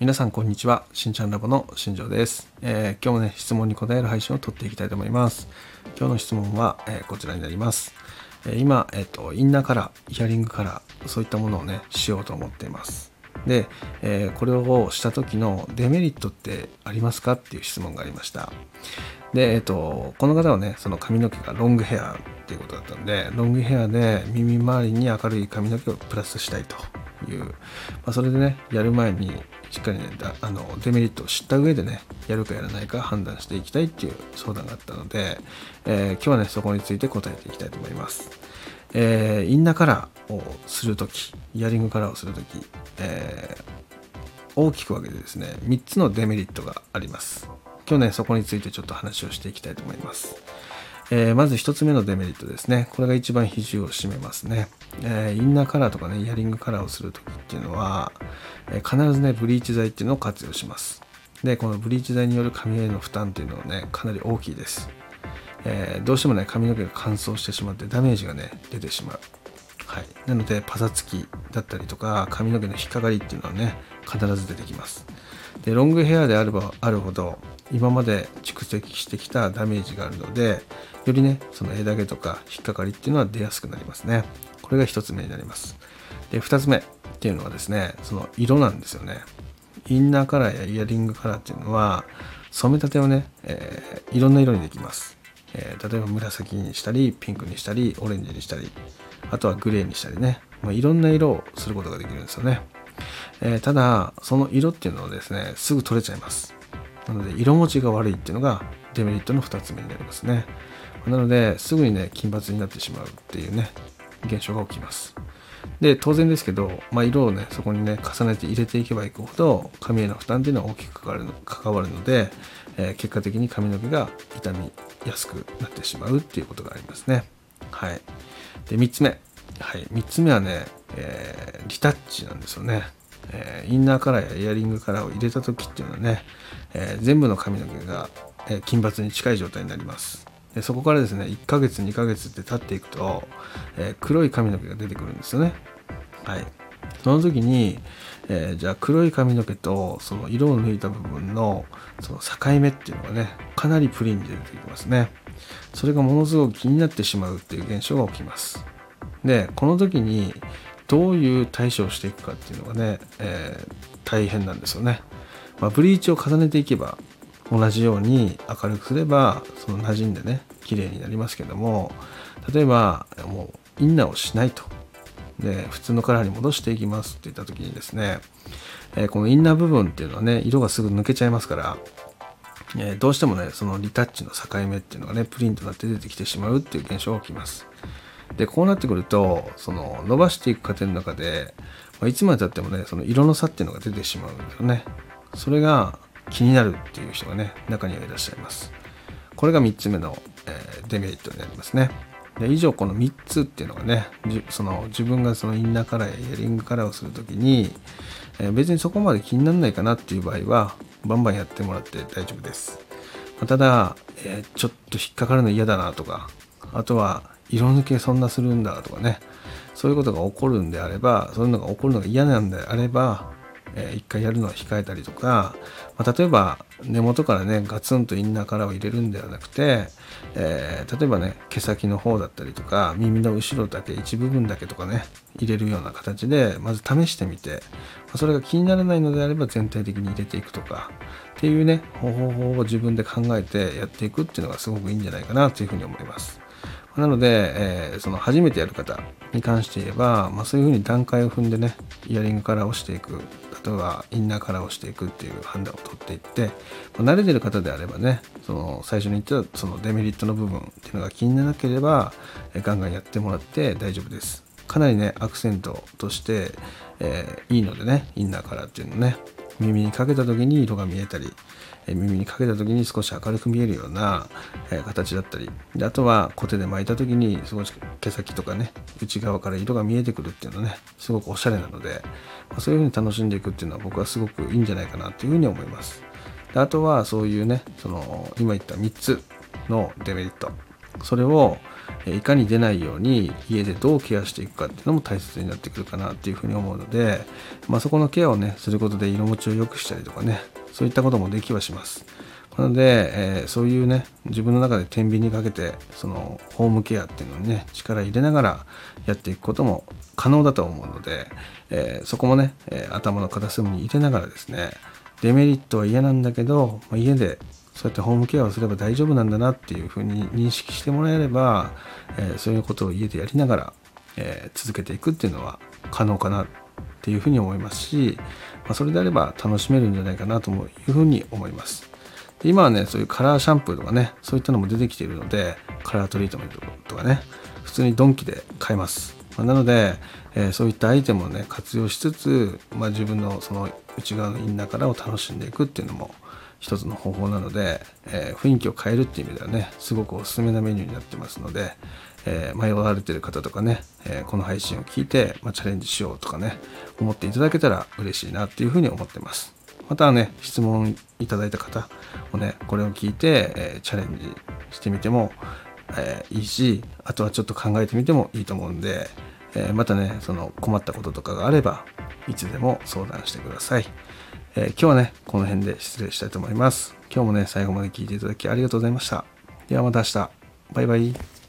皆さんこんにちは。しんちゃんラボの新庄です、えー、今日もね、質問に答える配信を撮っていきたいと思います。今日の質問は、えー、こちらになります。えー、今、えっ、と、インナーカラー、イヤリングカラー、そういったものをね、しようと思っています。で、えこれをした時のデメリットってありますかっていう質問がありました。で、えっ、と、この方はね、その髪の毛がロングヘアっていうことだったんで、ロングヘアで耳周りに明るい髪の毛をプラスしたいという、まあ、それでね、やる前にしっかりねあのデメリットを知った上でねやるかやらないか判断していきたいっていう相談があったので、えー、今日はねそこについて答えていきたいと思います、えー、インナーカラーをするときイヤリングカラーをするとき、えー、大きく分けてですね3つのデメリットがあります。今日ねそこについてちょっと話をしていきたいと思います。えー、まず1つ目のデメリットですね。これが一番比重を占めますね。えー、インナーカラーとかね、イヤリングカラーをするときっていうのは、えー、必ずね、ブリーチ剤っていうのを活用します。で、このブリーチ剤による髪への負担っていうのはね、かなり大きいです。えどうしてもね、髪の毛が乾燥してしまってダメージがね、出てしまう。はい。なので、パサつきだったりとか、髪の毛の引っかかりっていうのはね、必ず出てきます。で、ロングヘアであればあるほど、今まで蓄積してきたダメージがあるので、よりねその枝毛とか引っかかりっていうのは出やすくなりますね。これが1つ目になります。で2つ目っていうのはですねその色なんですよね。インナーカラーやイヤリングカラーっていうのは染め立てをね、えー、いろんな色にできます、えー、例えば紫にしたりピンクにしたりオレンジにしたりあとはグレーにしたりね、まあ、いろんな色をすることができるんですよね、えー、ただその色っていうのはですねすぐ取れちゃいます。なので色持ちが悪いっていうのがデメリットの2つ目になりますね。なのですぐにね金髪になってしまうっていうね現象が起きます。で当然ですけど、まあ、色をねそこにね重ねて入れていけばいくほど髪への負担っていうのは大きく関わるの関わるので、えー、結果的に髪の毛が傷みやすくなってしまうっていうことがありますね。はい。で3つ目。はい。3つ目はね、えー、リタッチなんですよね。えー、インナーカラーやイヤリングカラーを入れた時っていうのはね、えー、全部の髪の毛が、え、金髪に近い状態になります。でそこからですね1ヶ月2ヶ月って経っていくと、えー、黒い髪の毛が出てくるんですよね。はい。その時に、えー、じゃあ黒い髪の毛とその色を抜いた部分のその境目っていうのがねかなりプリンで出てきますね。それがものすごく気になってしまうっていう現象が起きます。でこの時にどういう対処をしていくかっていうのがね、えー、大変なんですよね、まあ、ブリーチを重ねていけば同じように明るくすればその馴染んでね綺麗になりますけども例えばもうインナーをしないと。で普通のカラーに戻していきますって言った時にですね、え、このインナー部分っていうのはね色がすぐ抜けちゃいますから、え、どうしてもねそのリタッチの境目っていうのがねプリンとなって出てきてしまうっていう現象が起きます。でこうなってくるとその伸ばしていく過程の中で、ま、いつまでたってもねその色の差っていうのが出てしまうんですよね。それが気になるっていう人がね中にはいらっしゃいます。これが3つ目の、え、デメリットになりますね。で以上この3つっていうのがねその自分がそのインナーカラーやイヤリングカラーをする時に、え、別にそこまで気にならないかなっていう場合はバンバンやってもらって大丈夫です、ま、ただ、え、ちょっと引っかかるの嫌だなとかあとは色抜けそんなするんだとかねそういうことが起こるんであればそういうのが起こるのが嫌なんであればえー、1回やるのは控えたりとか、まあ、例えば根元からねガツンとインナーカラーを入れるんではなくて、えー、例えばね毛先の方だったりとか耳の後ろだけ一部分だけとかね入れるような形でまず試してみて、まあ、それが気にならないのであれば全体的に入れていくとかっていうね方法を自分で考えてやっていくっていうのがすごくいいんじゃないかなというふうに思います。なので、えー、その初めてやる方に関して言えば、まあ、そういうふうに段階を踏んでねイヤリングカラーをしていく例えばインナーカラーをしていくっていう判断を取っていって、まあ、慣れてる方であればねその最初に言ったそのデメリットの部分っていうのが気にならなければ、えガンガンやってもらって大丈夫です。かなりねアクセントとして、えー、いいのでねインナーカラーっていうのね。耳にかけた時に色が見えたり耳にかけた時に少し明るく見えるような形だったりであとはコテで巻いた時に少し毛先とかね内側から色が見えてくるっていうのねすごくおしゃれなので、ま、そういうふうに楽しんでいくっていうのは僕はすごくいいんじゃないかなというふうに思います。であとはそういうねその今言った3つのデメリット。それをいかに出ないように家でどうケアしていくかっていうのも大切になってくるかなっていうふうに思うので、まあ、そこのケアをねすることで色持ちを良くしたりとかねそういったこともできはします。なので、えー、そういうね自分の中で天秤にかけてそのホームケアっていうのにね力入れながらやっていくことも可能だと思うので、えー、そこもね、えー、頭の片隅に入れながらですねデメリットは嫌なんだけど、まあ、家でそうやってホームケアをすれば大丈夫なんだなっていうふうに認識してもらえれば、えそういうことを家でやりながら、え続けていくっていうのは可能かなっていうふうに思いますし、まあ、それであれば楽しめるんじゃないかなというふうに思います。で今はねそういうカラーシャンプーとかねそういったのも出てきているのでカラートリートメントとかね普通にドンキで買えます、まあ、なので、えー、そういったアイテムをね活用しつつ、まあ、自分のその内側のインナーカラーを楽しんでいくっていうのも一つの方法なので、えー、雰囲気を変えるっていう意味ではねすごくおすすめなメニューになってますので、えー、迷われてる方とかね、えー、この配信を聞いて、まあ、チャレンジしようとかね思っていただけたら嬉しいなっていうふうに思ってますまたね質問いただいた方もねこれを聞いて、えチャレンジしてみても、えいいしあとはちょっと考えてみてもいいと思うんで、えまたねその困ったこととかがあればいつでも相談してください。えー、今日はね、この辺で失礼したいと思います。今日もね、最後まで聞いていただきありがとうございました。ではまた明日。バイバイ。